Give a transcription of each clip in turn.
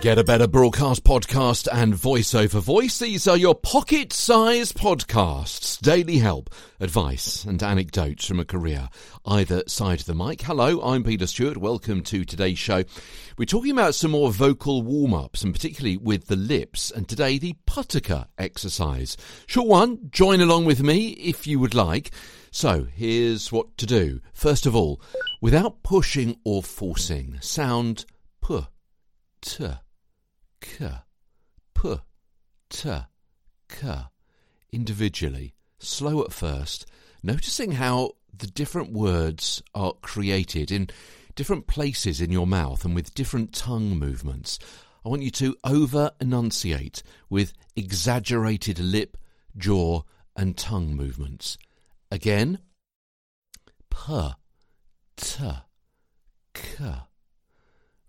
Get a Better Broadcast podcast and voiceover voice. These are your pocket sized podcasts. Daily help, advice, and anecdotes from a career either side of the mic. Hello, I'm Peter Stewart. Welcome to today's show. We're talking about some more vocal warm ups and particularly with the lips. And today, the Putaka exercise. Short one, join along with me if you would like. So here's what to do. First of all, without pushing or forcing, sound p, t k, p, t, k, individually, slow at first, noticing how the different words are created in different places in your mouth and with different tongue movements. I want you to over enunciate with exaggerated lip, jaw, and tongue movements. Again, p, t, k.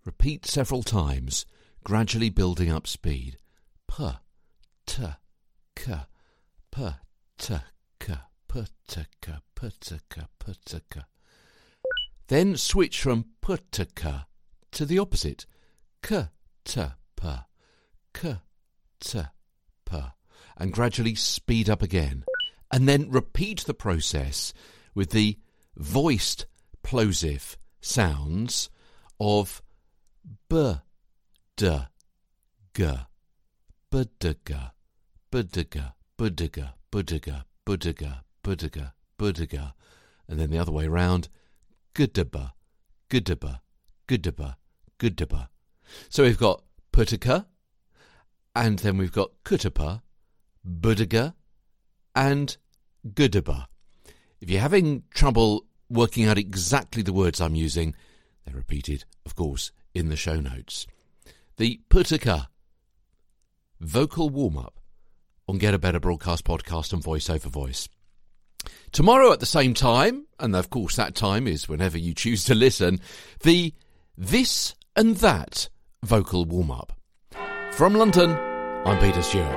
Repeat several times gradually building up speed. P, t, k, p, t, k, p, t, k, p, t, k, p, t, k. Then switch from p, t, k to the opposite. K, t, p, k, t, p. And gradually speed up again. And then repeat the process with the voiced plosive sounds of b, d, g, budiga, budiga, budiga, budiga, budiga, budiga, budiga, and then the other way round, gudaba, gudaba, gudaba, gudaba. So we've got putika, and then we've got kutapa, budiga, and gudaba. If you're having trouble working out exactly the words I'm using, they're repeated, of course, in the show notes. The Putika vocal warm up on Get a Better Broadcast podcast and voice over voice. Tomorrow at the same time, and of course that time is whenever you choose to listen, the This and That vocal warm up. From London, I'm Peter Stewart.